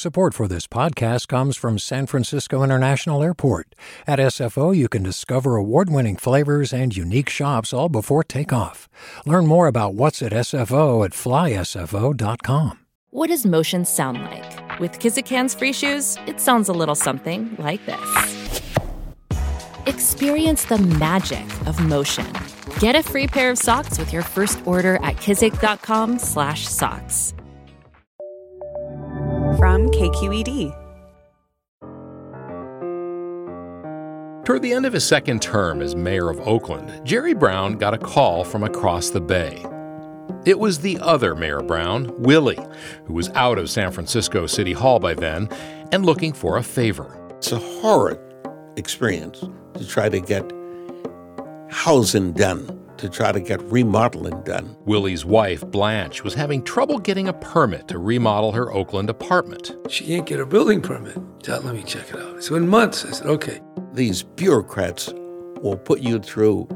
Support for this podcast comes from San Francisco International Airport. At SFO, you can discover award winning flavors and unique shops all before takeoff. Learn more about what's at SFO at flysfo.com. What does motion sound like? With Kizikans free shoes, it sounds a little something like this. Experience the magic of motion. Get a free pair of socks with your first order at kizik.com/socks. From KQED. Toward the end of his second term as mayor of Oakland, Jerry Brown got a call from across the bay. It was the other Mayor Brown, Willie, who was out of San Francisco City Hall by then and looking for a favor. It's a horrid experience to try to get housing done, to try to get remodeling done. Willie's wife, Blanche, was having trouble getting a permit to remodel her Oakland apartment. She can't get a building permit. Dad, Let me check it out. So in months, I said, okay. These bureaucrats will put you through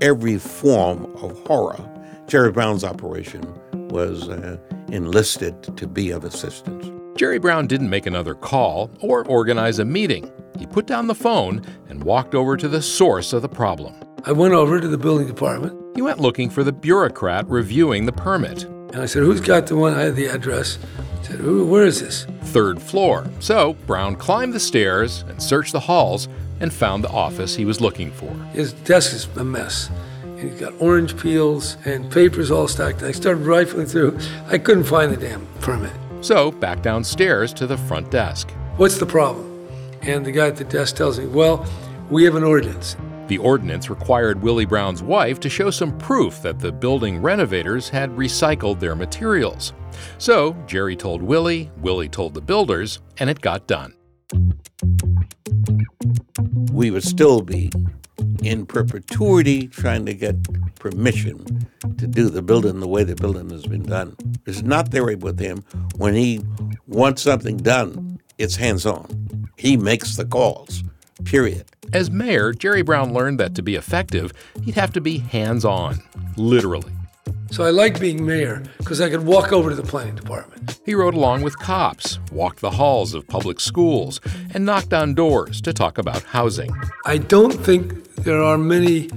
every form of horror Jerry Brown's operation was uh, enlisted to be of assistance. Jerry Brown didn't make another call or organize a meeting. He put down the phone and walked over to the source of the problem. I went over to the building department. He went looking for the bureaucrat reviewing the permit. And I said, Who's got the one? I had the address. I said, Where is this? Third floor. So Brown climbed the stairs and searched the halls and found the office he was looking for. His desk is a mess and he's got orange peels and papers all stacked. I started rifling through. I couldn't find the damn permit. So back downstairs to the front desk. What's the problem? And the guy at the desk tells me, Well, we have an ordinance. The ordinance required Willie Brown's wife to show some proof that the building renovators had recycled their materials. So Jerry told Willie, Willie told the builders, and it got done. We would still be in perpetuity trying to get permission to do the building the way the building has been done. It's not there with him. When he wants something done, it's hands on. He makes the calls, period. As mayor, Jerry Brown learned that to be effective, he'd have to be hands on, literally. So I like being mayor because I could walk over to the planning department. He rode along with cops, walked the halls of public schools, and knocked on doors to talk about housing. I don't think there are many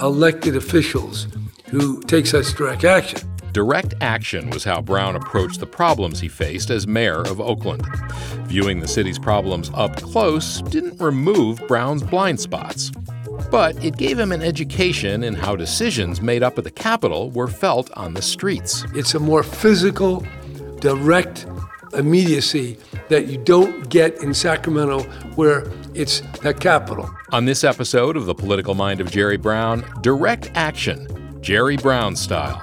elected officials who take such direct action. Direct action was how Brown approached the problems he faced as mayor of Oakland. Viewing the city's problems up close didn't remove Brown's blind spots but it gave him an education in how decisions made up at the Capitol were felt on the streets. It's a more physical, direct immediacy that you don't get in Sacramento, where it's the Capitol. On this episode of The Political Mind of Jerry Brown, direct action, Jerry Brown style,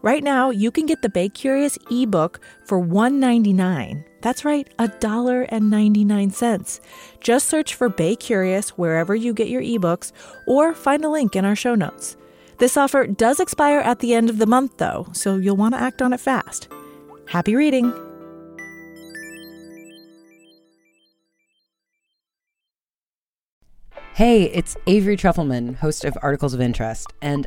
Right now, you can get the Bay Curious ebook for $1.99. That's right, $1.99. Just search for Bay Curious wherever you get your ebooks or find a link in our show notes. This offer does expire at the end of the month, though, so you'll want to act on it fast. Happy reading! Hey, it's Avery Trufelman, host of Articles of Interest. And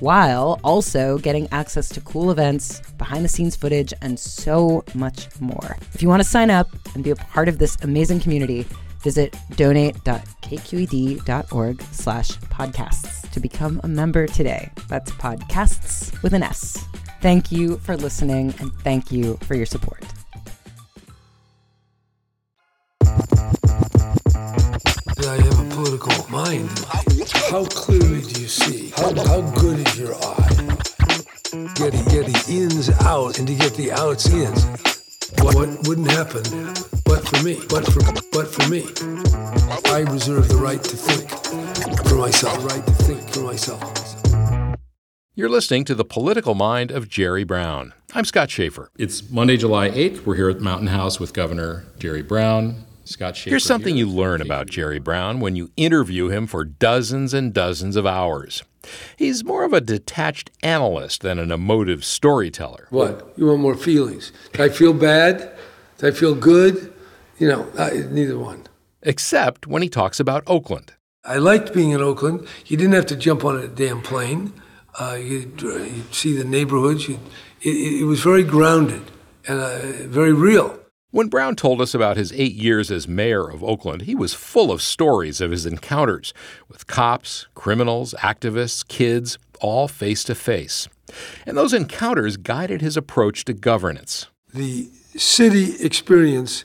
while also getting access to cool events, behind the scenes footage, and so much more. If you want to sign up and be a part of this amazing community, visit donate.kqed.org slash podcasts to become a member today. That's podcasts with an S. Thank you for listening and thank you for your support. I have a political mind. How clearly do you see? How, how good out and to get the outs in. What, what wouldn't happen but for me? But for, but for me. I reserve the right to think for myself. Right to think for myself. You're listening to The Political Mind of Jerry Brown. I'm Scott Shafer. It's Monday, July 8th. We're here at Mountain House with Governor Jerry Brown. Scott Shafer. Here's something here. you learn about Jerry Brown when you interview him for dozens and dozens of hours. He's more of a detached analyst than an emotive storyteller. What? You want more feelings? Do I feel bad? Do I feel good? You know, I, neither one. Except when he talks about Oakland. I liked being in Oakland. You didn't have to jump on a damn plane. Uh, you'd, you'd, see the neighborhoods. It, it, was very grounded and uh, very real. When Brown told us about his eight years as mayor of Oakland, he was full of stories of his encounters with cops, criminals, activists, kids, all face to face. And those encounters guided his approach to governance. The city experience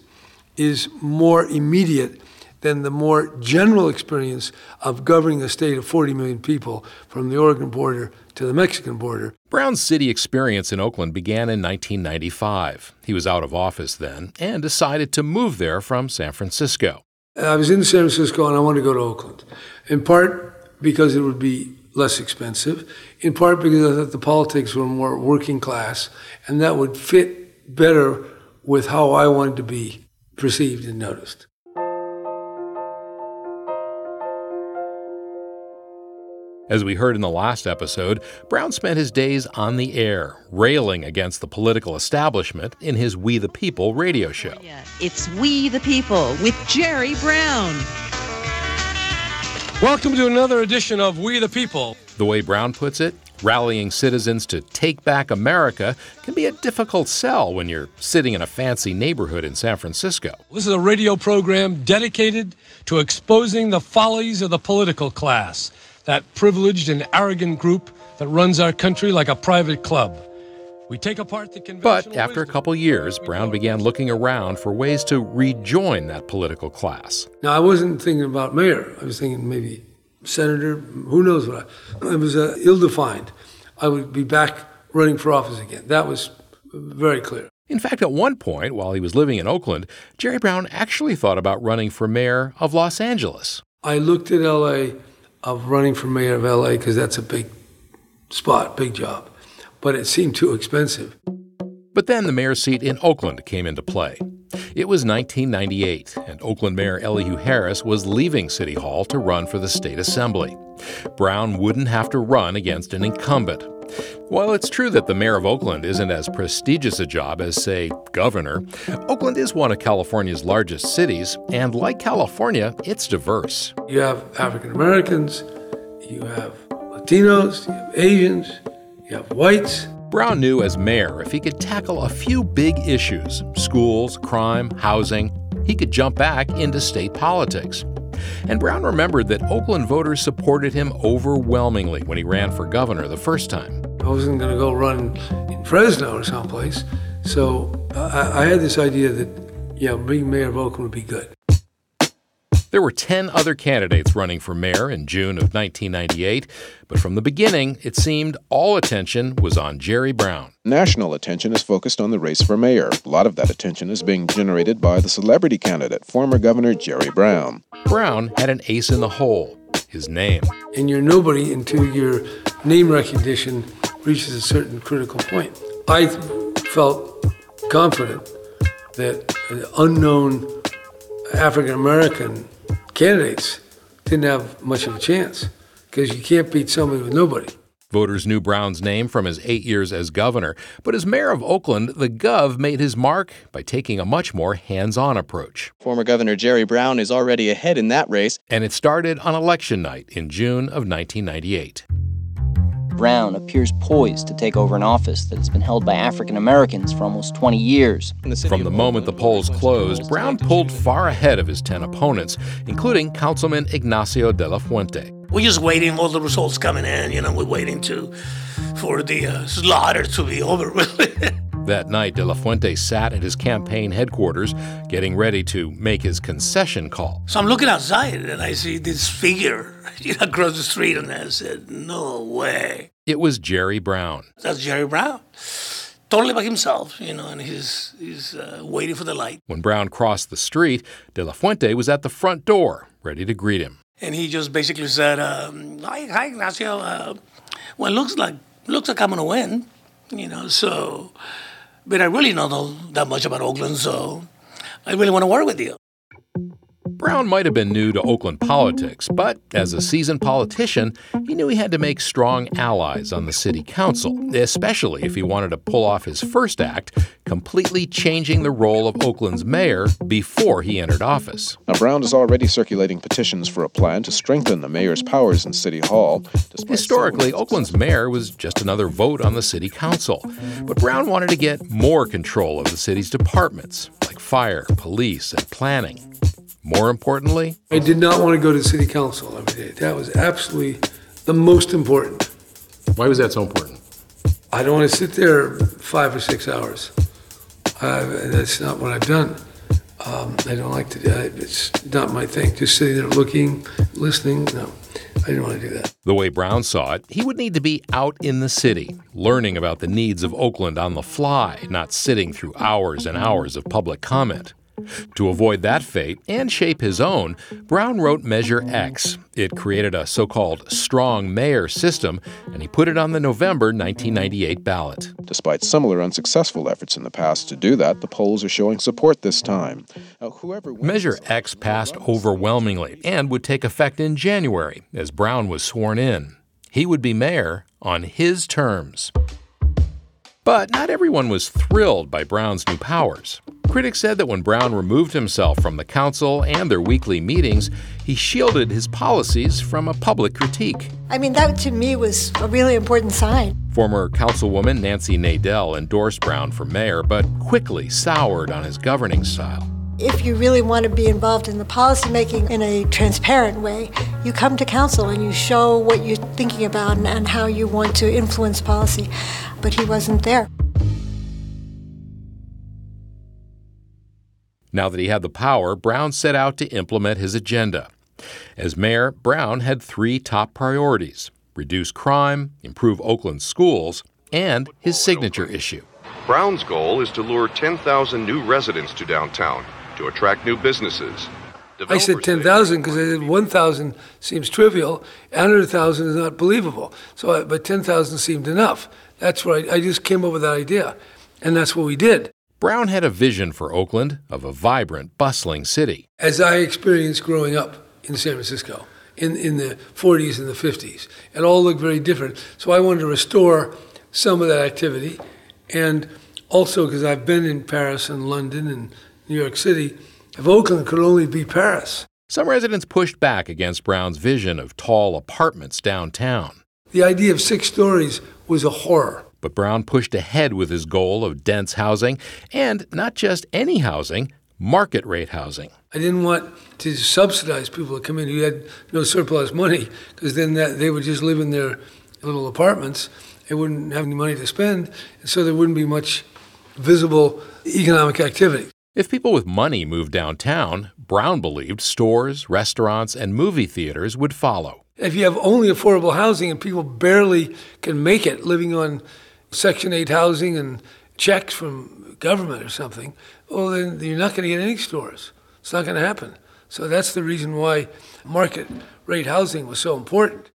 is more immediate than the more general experience of governing a state of 40 million people from the Oregon border to the Mexican border. Brown's city experience in Oakland began in 1995. He was out of office then and decided to move there from San Francisco. I was in San Francisco and I wanted to go to Oakland, in part because it would be less expensive, in part because I thought the politics were more working class, and that would fit better with how I wanted to be perceived and noticed. As we heard in the last episode, Brown spent his days on the air, railing against the political establishment in his We the People radio show. It's We the People with Jerry Brown. Welcome to another edition of We the People. The way Brown puts it, rallying citizens to take back America can be a difficult sell when you're sitting in a fancy neighborhood in San Francisco. This is a radio program dedicated to exposing the follies of the political class that privileged and arrogant group that runs our country like a private club. We take apart the But after a couple years, Brown began looking around for ways to rejoin that political class. Now, I wasn't thinking about mayor. I was thinking maybe senator, who knows what. I, it was uh, ill defined. I would be back running for office again. That was very clear. In fact, at one point, while he was living in Oakland, Jerry Brown actually thought about running for mayor of Los Angeles. I looked at LA of running for mayor of LA because that's a big spot, big job. But it seemed too expensive. But then the mayor's seat in Oakland came into play. It was 1998, and Oakland Mayor Elihu Harris was leaving City Hall to run for the state assembly. Brown wouldn't have to run against an incumbent. While it's true that the mayor of Oakland isn't as prestigious a job as, say, governor, Oakland is one of California's largest cities, and like California, it's diverse. You have African Americans, you have Latinos, you have Asians, you have whites. Brown knew as mayor if he could tackle a few big issues schools, crime, housing he could jump back into state politics. And Brown remembered that Oakland voters supported him overwhelmingly when he ran for governor the first time. I wasn't going to go run in Fresno or someplace. So I, I had this idea that, yeah, being mayor of Oakland would be good. There were 10 other candidates running for mayor in June of 1998, but from the beginning, it seemed all attention was on Jerry Brown. National attention is focused on the race for mayor. A lot of that attention is being generated by the celebrity candidate, former Governor Jerry Brown. Brown had an ace in the hole his name. And you're nobody until your name recognition reaches a certain critical point. I felt confident that an unknown African American candidates didn't have much of a chance because you can't beat somebody with nobody. Voters knew Brown's name from his eight years as governor, but as mayor of Oakland, the Gov made his mark by taking a much more hands on approach. Former Governor Jerry Brown is already ahead in that race. And it started on election night in June of 1998. Brown appears poised to take over an office that has been held by African Americans for almost 20 years. From the moment the polls closed, Brown pulled far ahead of his 10 opponents, including Councilman Ignacio de la Fuente. We're just waiting, all the results coming in, you know, we're waiting to for the uh, slaughter to be over with. That night, De La Fuente sat at his campaign headquarters, getting ready to make his concession call. so I'm looking outside and I see this figure across the street, and I said, "No way, It was Jerry Brown. that's Jerry Brown." Totally by himself, you know, and he's he's uh, waiting for the light. When Brown crossed the street, De La Fuente was at the front door, ready to greet him. and he just basically said, um, "Hi, hi, Ignacio. Uh, well, it looks like looks like I'm gonna win, you know. So, but I really don't know that much about Oakland, so I really want to work with you." Brown might have been new to Oakland politics, but as a seasoned politician, he knew he had to make strong allies on the city council, especially if he wanted to pull off his first act, completely changing the role of Oakland's mayor before he entered office. Now, Brown is already circulating petitions for a plan to strengthen the mayor's powers in City Hall. Historically, Oakland's mayor was just another vote on the city council. But Brown wanted to get more control of the city's departments, like fire, police, and planning. More importantly, I did not want to go to city council every day. That was absolutely the most important. why was that so important? I don't want to sit there five or six hours. That's not what I've done. Um, I don't like to do that. It's not my thing. Just sitting there looking, listening. No, I didn't want to do that. The way Brown saw it, he would need to be out in the city, learning about the needs of Oakland on the fly, not sitting through hours and hours of public comment. To avoid that fate and shape his own, Brown wrote Measure X. It created a so called strong mayor system, and he put it on the November 1998 ballot. Despite similar unsuccessful efforts in the past to do that, the polls are showing support this time. Now, whoever wins Measure X passed overwhelmingly and would take effect in January as Brown was sworn in. He would be mayor on his terms. But not everyone was thrilled by Brown's new powers. Critics said that when Brown removed himself from the council and their weekly meetings, he shielded his policies from a public critique. I mean, that to me was a really important sign. Former Councilwoman Nancy Nadel endorsed Brown for mayor, but quickly soured on his governing style. If you really want to be involved in the policymaking in a transparent way, you come to council and you show what you're thinking about and, and how you want to influence policy. But he wasn't there. Now that he had the power, Brown set out to implement his agenda. As mayor, Brown had three top priorities reduce crime, improve Oakland's schools, and his signature issue. Brown's goal is to lure 10,000 new residents to downtown to attract new businesses. I said 10,000 because I said 1,000 seems trivial, 100,000 is not believable. So, I, but 10,000 seemed enough. That's what I, I just came up with that idea, and that's what we did. Brown had a vision for Oakland of a vibrant, bustling city. As I experienced growing up in San Francisco in, in the 40s and the 50s, it all looked very different. So I wanted to restore some of that activity, and also because I've been in Paris and London and New York City, if Oakland could only be Paris. Some residents pushed back against Brown's vision of tall apartments downtown. The idea of six stories was a horror. But Brown pushed ahead with his goal of dense housing, and not just any housing, market rate housing. I didn't want to subsidize people to come in who had no surplus money, because then that, they would just live in their little apartments. They wouldn't have any money to spend, and so there wouldn't be much visible economic activity. If people with money moved downtown, Brown believed stores, restaurants, and movie theaters would follow. If you have only affordable housing and people barely can make it living on Section 8 housing and checks from government or something, well, then you're not going to get any stores. It's not going to happen. So that's the reason why market rate housing was so important.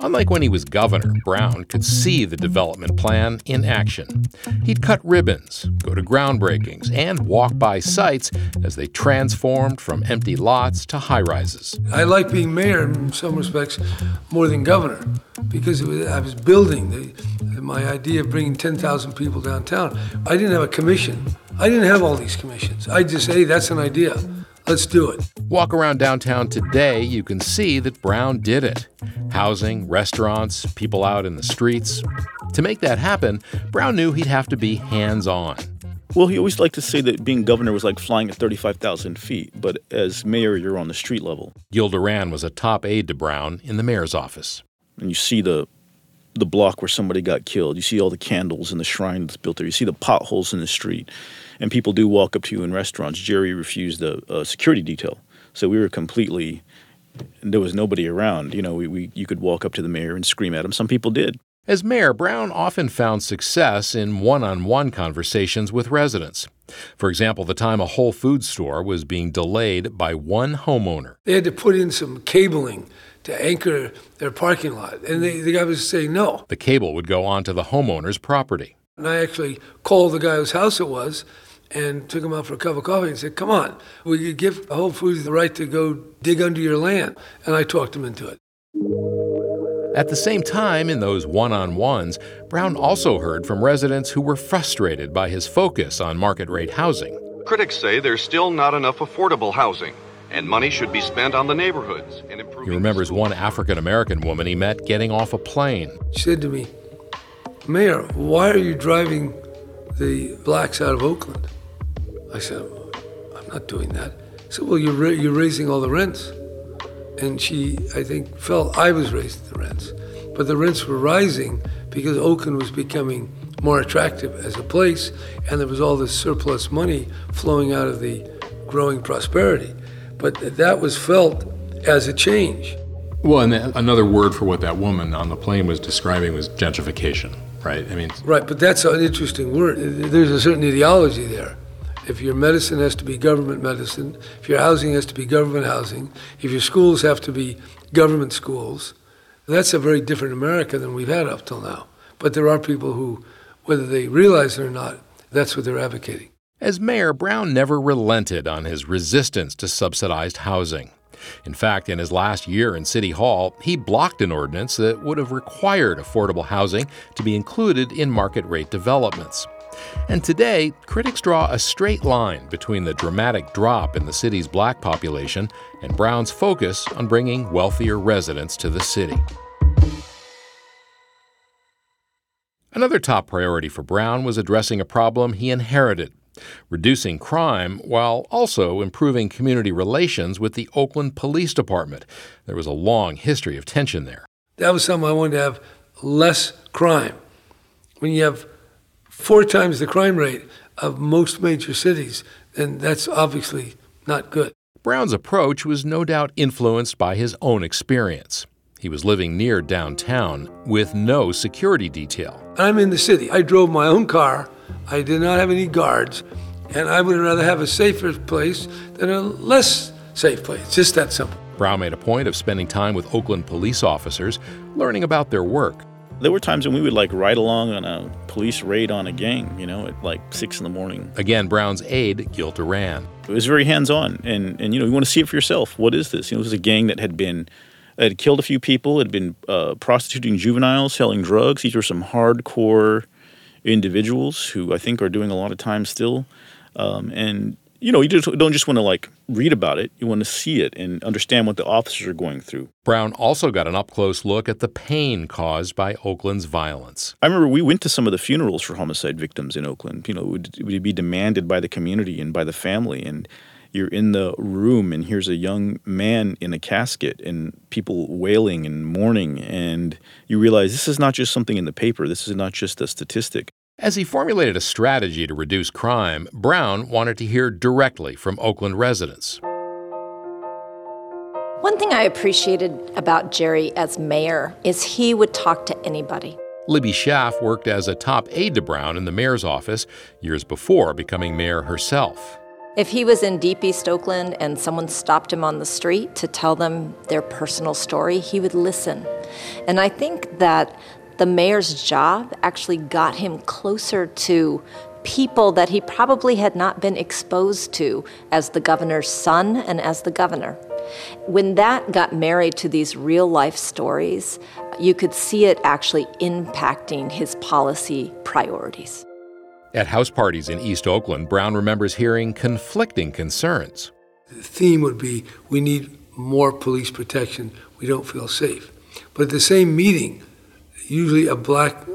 Unlike when he was governor, Brown could see the development plan in action. He'd cut ribbons, go to groundbreakings, and walk by sites as they transformed from empty lots to high rises. I like being mayor in some respects more than governor because was, I was building the, my idea of bringing 10,000 people downtown. I didn't have a commission. I didn't have all these commissions. I just, hey, that's an idea. Let's do it. Walk around downtown today, you can see that Brown did it. Housing, restaurants, people out in the streets. To make that happen, Brown knew he'd have to be hands on. Well, he always liked to say that being governor was like flying at 35,000 feet, but as mayor, you're on the street level. Gil Duran was a top aide to Brown in the mayor's office. And you see the the block where somebody got killed. You see all the candles in the shrine that's built there. You see the potholes in the street, and people do walk up to you in restaurants. Jerry refused a, a security detail, so we were completely. There was nobody around. You know, we, we you could walk up to the mayor and scream at him. Some people did. As mayor, Brown often found success in one on one conversations with residents. For example, the time a Whole Foods store was being delayed by one homeowner. They had to put in some cabling to anchor their parking lot, and they, the guy was saying no. The cable would go onto the homeowner's property. And I actually called the guy whose house it was and took him out for a cup of coffee and said, Come on, will you give Whole Foods the right to go dig under your land? And I talked him into it. At the same time, in those one on ones, Brown also heard from residents who were frustrated by his focus on market rate housing. Critics say there's still not enough affordable housing, and money should be spent on the neighborhoods and He remembers one African American woman he met getting off a plane. She said to me, Mayor, why are you driving the blacks out of Oakland? I said, I'm not doing that. She said, Well, you're, ra- you're raising all the rents. And she, I think, felt I was raising the rents. But the rents were rising because Oakland was becoming more attractive as a place, and there was all this surplus money flowing out of the growing prosperity. But that was felt as a change. Well, and another word for what that woman on the plane was describing was gentrification, right? I mean, Right, but that's an interesting word. There's a certain ideology there. If your medicine has to be government medicine, if your housing has to be government housing, if your schools have to be government schools, that's a very different America than we've had up till now. But there are people who, whether they realize it or not, that's what they're advocating. As mayor, Brown never relented on his resistance to subsidized housing. In fact, in his last year in City Hall, he blocked an ordinance that would have required affordable housing to be included in market rate developments. And today, critics draw a straight line between the dramatic drop in the city's black population and Brown's focus on bringing wealthier residents to the city. Another top priority for Brown was addressing a problem he inherited reducing crime while also improving community relations with the Oakland Police Department. There was a long history of tension there. That was something I wanted to have less crime. When you have four times the crime rate of most major cities, then that's obviously not good. Brown's approach was no doubt influenced by his own experience. He was living near downtown with no security detail. I'm in the city. I drove my own car. I did not have any guards. And I would rather have a safer place than a less safe place. It's Just that simple. Brown made a point of spending time with Oakland police officers, learning about their work. There were times when we would like ride along on a police raid on a gang, you know, at like six in the morning. Again, Brown's aide, Gil Duran. It was very hands-on, and and you know you want to see it for yourself. What is this? You know, this is a gang that had been had killed a few people, had been uh, prostituting juveniles, selling drugs. These were some hardcore individuals who I think are doing a lot of time still. Um, and you know, you just don't just want to like read about it. You want to see it and understand what the officers are going through. Brown also got an up close look at the pain caused by Oakland's violence. I remember we went to some of the funerals for homicide victims in Oakland. You know, it would, it would be demanded by the community and by the family. And you're in the room, and here's a young man in a casket, and people wailing and mourning. And you realize this is not just something in the paper, this is not just a statistic. As he formulated a strategy to reduce crime, Brown wanted to hear directly from Oakland residents. One thing I appreciated about Jerry as mayor is he would talk to anybody. Libby Schaaf worked as a top aide to Brown in the mayor's office years before becoming mayor herself. If he was in deep East Oakland and someone stopped him on the street to tell them their personal story, he would listen. And I think that the mayor's job actually got him closer to people that he probably had not been exposed to as the governor's son and as the governor. When that got married to these real life stories, you could see it actually impacting his policy priorities. At house parties in East Oakland, Brown remembers hearing conflicting concerns. The theme would be we need more police protection. We don't feel safe. But at the same meeting, usually a black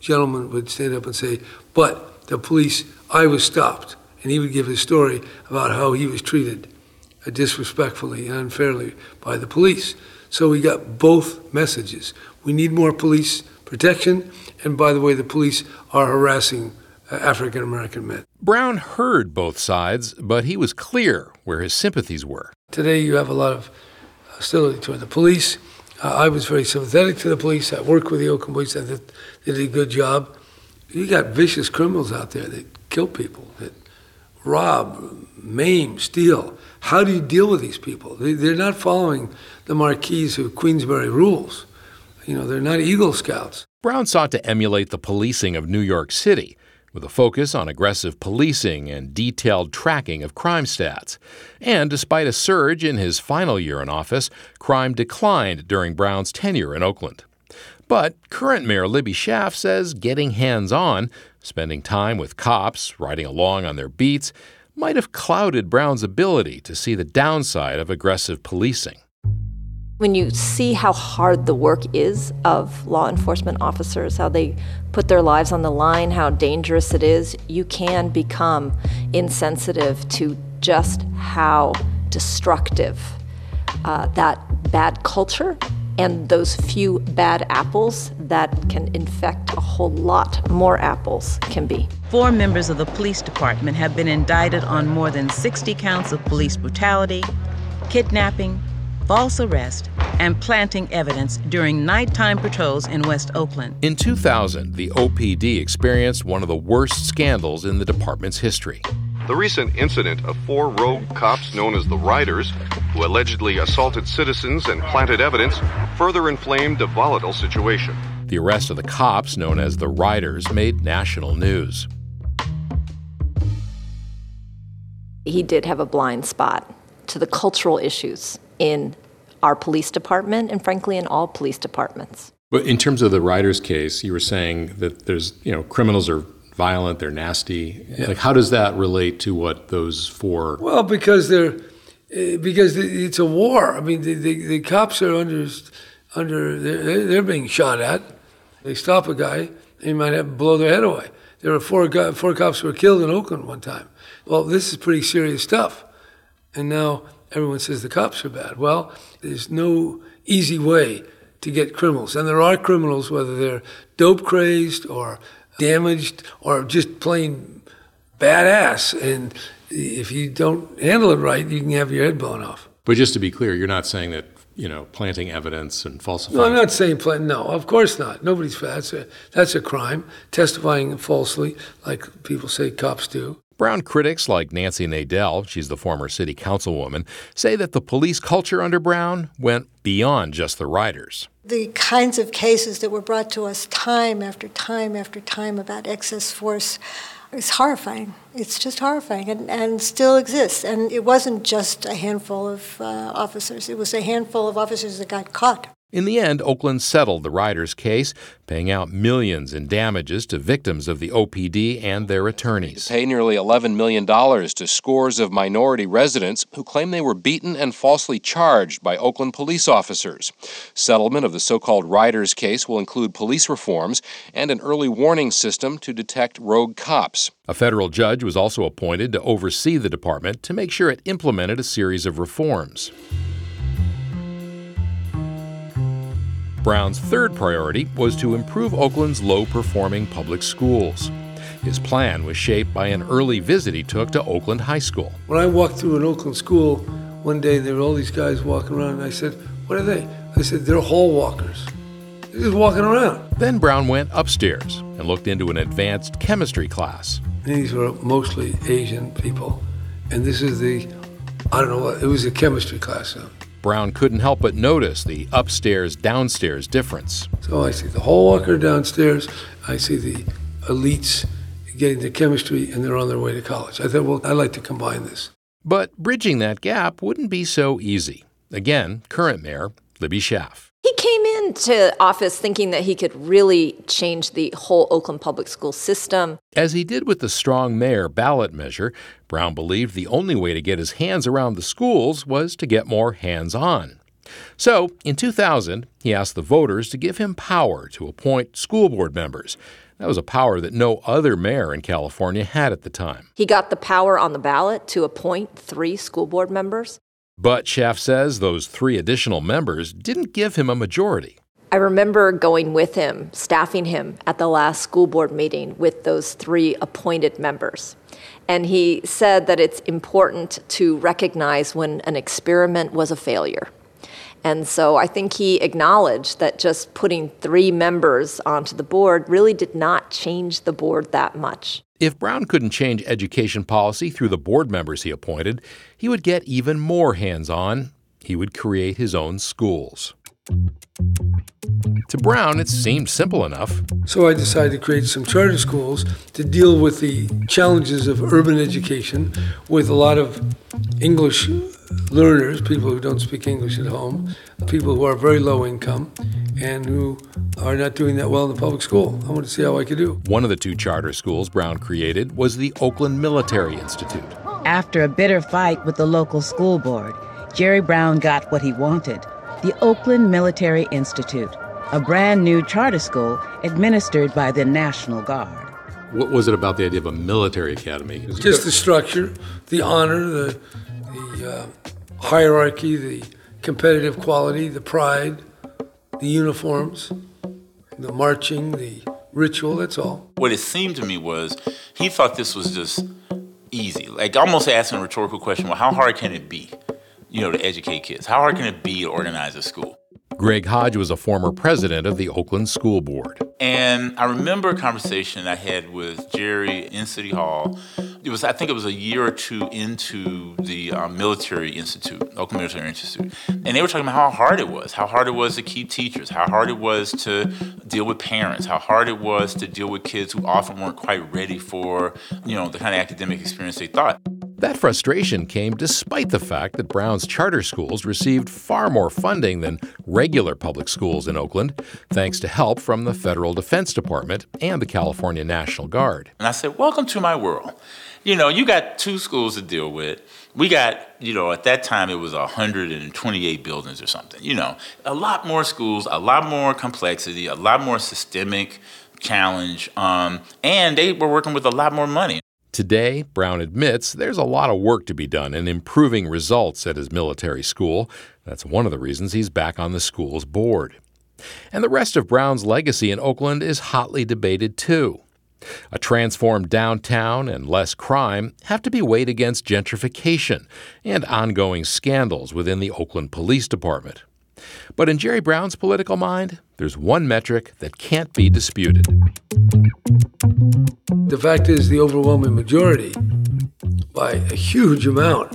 gentleman would stand up and say, But the police, I was stopped. And he would give his story about how he was treated disrespectfully and unfairly by the police. So we got both messages. We need more police protection. And by the way, the police are harassing uh, African American men. Brown heard both sides, but he was clear where his sympathies were. Today, you have a lot of hostility toward the police. I was very sympathetic to the police. I worked with the Oakland police. I they did a good job. You got vicious criminals out there that kill people, that rob, maim, steal. How do you deal with these people? They, they're not following the Marquis of Queensberry rules. You know, they're not Eagle Scouts. Brown sought to emulate the policing of New York City with a focus on aggressive policing and detailed tracking of crime stats. And despite a surge in his final year in office, crime declined during Brown's tenure in Oakland. But current Mayor Libby Schaaf says getting hands on, spending time with cops, riding along on their beats, might have clouded Brown's ability to see the downside of aggressive policing. When you see how hard the work is of law enforcement officers, how they put their lives on the line, how dangerous it is, you can become insensitive to just how destructive uh, that bad culture and those few bad apples that can infect a whole lot more apples can be. Four members of the police department have been indicted on more than 60 counts of police brutality, kidnapping, false arrest, and planting evidence during nighttime patrols in West Oakland. In 2000, the OPD experienced one of the worst scandals in the department's history. The recent incident of four rogue cops known as the Riders, who allegedly assaulted citizens and planted evidence, further inflamed a volatile situation. The arrest of the cops, known as the Riders, made national news. He did have a blind spot to the cultural issues in our police department and frankly in all police departments. But in terms of the Riders case, you were saying that there's, you know, criminals are violent, they're nasty. Yeah. Like how does that relate to what those four Well, because they're eh, because it's a war. I mean, the, the, the cops are under under they're, they're being shot at. They stop a guy, they might have to blow their head away. There were four four cops who were killed in Oakland one time. Well, this is pretty serious stuff. And now everyone says the cops are bad. Well, there's no easy way to get criminals. And there are criminals, whether they're dope crazed or damaged or just plain badass. And if you don't handle it right, you can have your head blown off. But just to be clear, you're not saying that you know planting evidence and falsifying. No, I'm not saying plant. No, of course not. Nobody's that's a that's a crime. Testifying falsely, like people say cops do. Brown critics like Nancy Nadel, she's the former city councilwoman, say that the police culture under Brown went beyond just the riders. The kinds of cases that were brought to us time after time after time about excess force is horrifying. It's just horrifying and, and still exists. And it wasn't just a handful of uh, officers, it was a handful of officers that got caught. In the end, Oakland settled the riders' case, paying out millions in damages to victims of the OPD and their attorneys. Pay nearly $11 million to scores of minority residents who claim they were beaten and falsely charged by Oakland police officers. Settlement of the so called riders' case will include police reforms and an early warning system to detect rogue cops. A federal judge was also appointed to oversee the department to make sure it implemented a series of reforms. Brown's third priority was to improve Oakland's low performing public schools. His plan was shaped by an early visit he took to Oakland High School. When I walked through an Oakland school one day, there were all these guys walking around, and I said, What are they? I said, They're hall walkers. They're just walking around. Then Brown went upstairs and looked into an advanced chemistry class. These were mostly Asian people, and this is the, I don't know what, it was a chemistry class. So. Brown couldn't help but notice the upstairs downstairs difference. So I see the hall walker downstairs, I see the elites getting their chemistry, and they're on their way to college. I thought, well, I'd like to combine this. But bridging that gap wouldn't be so easy. Again, current mayor Libby Schaaf. He came into office thinking that he could really change the whole Oakland public school system. As he did with the strong mayor ballot measure, Brown believed the only way to get his hands around the schools was to get more hands on. So, in 2000, he asked the voters to give him power to appoint school board members. That was a power that no other mayor in California had at the time. He got the power on the ballot to appoint three school board members. But Schaaf says those three additional members didn't give him a majority. I remember going with him, staffing him at the last school board meeting with those three appointed members. And he said that it's important to recognize when an experiment was a failure. And so I think he acknowledged that just putting three members onto the board really did not change the board that much. If Brown couldn't change education policy through the board members he appointed, he would get even more hands on. He would create his own schools. To Brown, it seemed simple enough. So I decided to create some charter schools to deal with the challenges of urban education with a lot of English learners, people who don't speak English at home, people who are very low income, and who are not doing that well in the public school. I want to see how I could do. One of the two charter schools Brown created was the Oakland Military Institute. After a bitter fight with the local school board, Jerry Brown got what he wanted the Oakland Military Institute, a brand new charter school administered by the National Guard. What was it about the idea of a military academy? Just the structure, the honor, the, the uh, hierarchy, the competitive quality, the pride, the uniforms, the marching, the ritual, that's all. What it seemed to me was he thought this was just easy. Like almost asking a rhetorical question, well, how hard can it be? You know, to educate kids? How hard can it be to organize a school? Greg Hodge was a former president of the Oakland School Board. And I remember a conversation I had with Jerry in City Hall. It was, I think it was a year or two into the um, Military Institute, Oakland Military Institute. And they were talking about how hard it was, how hard it was to keep teachers, how hard it was to deal with parents, how hard it was to deal with kids who often weren't quite ready for, you know, the kind of academic experience they thought. That frustration came despite the fact that Brown's charter schools received far more funding than regular public schools in Oakland, thanks to help from the Federal Defense Department and the California National Guard. And I said, Welcome to my world. You know, you got two schools to deal with. We got, you know, at that time it was 128 buildings or something. You know, a lot more schools, a lot more complexity, a lot more systemic challenge, um, and they were working with a lot more money. Today, Brown admits there's a lot of work to be done in improving results at his military school. That's one of the reasons he's back on the school's board. And the rest of Brown's legacy in Oakland is hotly debated too. A transformed downtown and less crime have to be weighed against gentrification and ongoing scandals within the Oakland Police Department. But in Jerry Brown's political mind, there's one metric that can't be disputed. The fact is, the overwhelming majority, by a huge amount,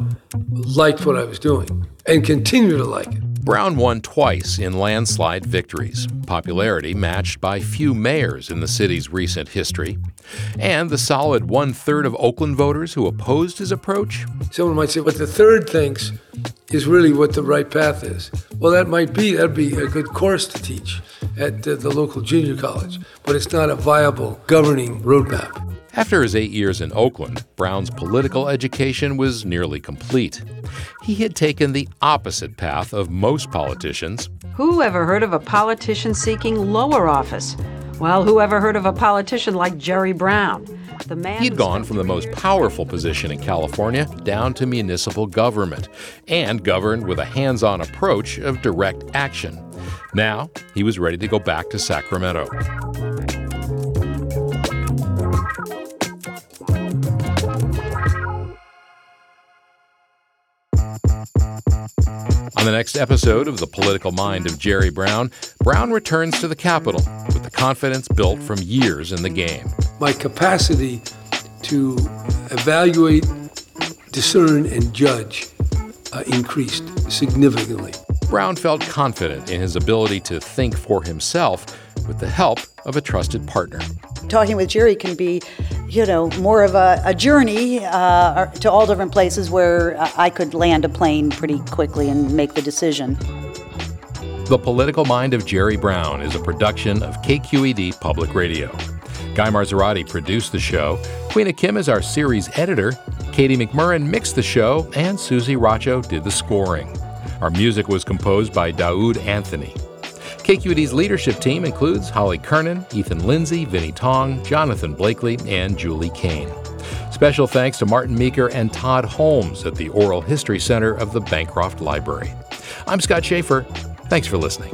liked what I was doing and continue to like it. Brown won twice in landslide victories, popularity matched by few mayors in the city's recent history, and the solid one third of Oakland voters who opposed his approach. Someone might say, what the third thinks is really what the right path is. Well, that might be, that'd be a good course to teach at the, the local junior college, but it's not a viable governing roadmap. After his eight years in Oakland, Brown's political education was nearly complete. He had taken the opposite path of most politicians. Who ever heard of a politician seeking lower office? Well, who ever heard of a politician like Jerry Brown? The man He'd gone from the most powerful position in California down to municipal government and governed with a hands on approach of direct action. Now, he was ready to go back to Sacramento. On the next episode of The Political Mind of Jerry Brown, Brown returns to the Capitol with the confidence built from years in the game. My capacity to evaluate, discern, and judge uh, increased significantly. Brown felt confident in his ability to think for himself with the help of a trusted partner. Talking with Jerry can be, you know, more of a, a journey uh, to all different places where I could land a plane pretty quickly and make the decision. The Political Mind of Jerry Brown is a production of KQED Public Radio. Guy Marzorati produced the show. Queena Kim is our series editor. Katie McMurran mixed the show, and Susie Racho did the scoring. Our music was composed by Daoud Anthony. KQED's leadership team includes Holly Kernan, Ethan Lindsay, Vinnie Tong, Jonathan Blakley, and Julie Caine. Special thanks to Martin Meeker and Todd Holmes at the Oral History Center of the Bancroft Library. I'm Scott Shafer. Thanks for listening.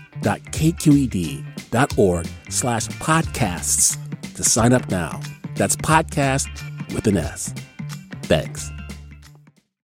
donate.kqed.org slash podcasts to sign up now. That's podcast with an S. Thanks.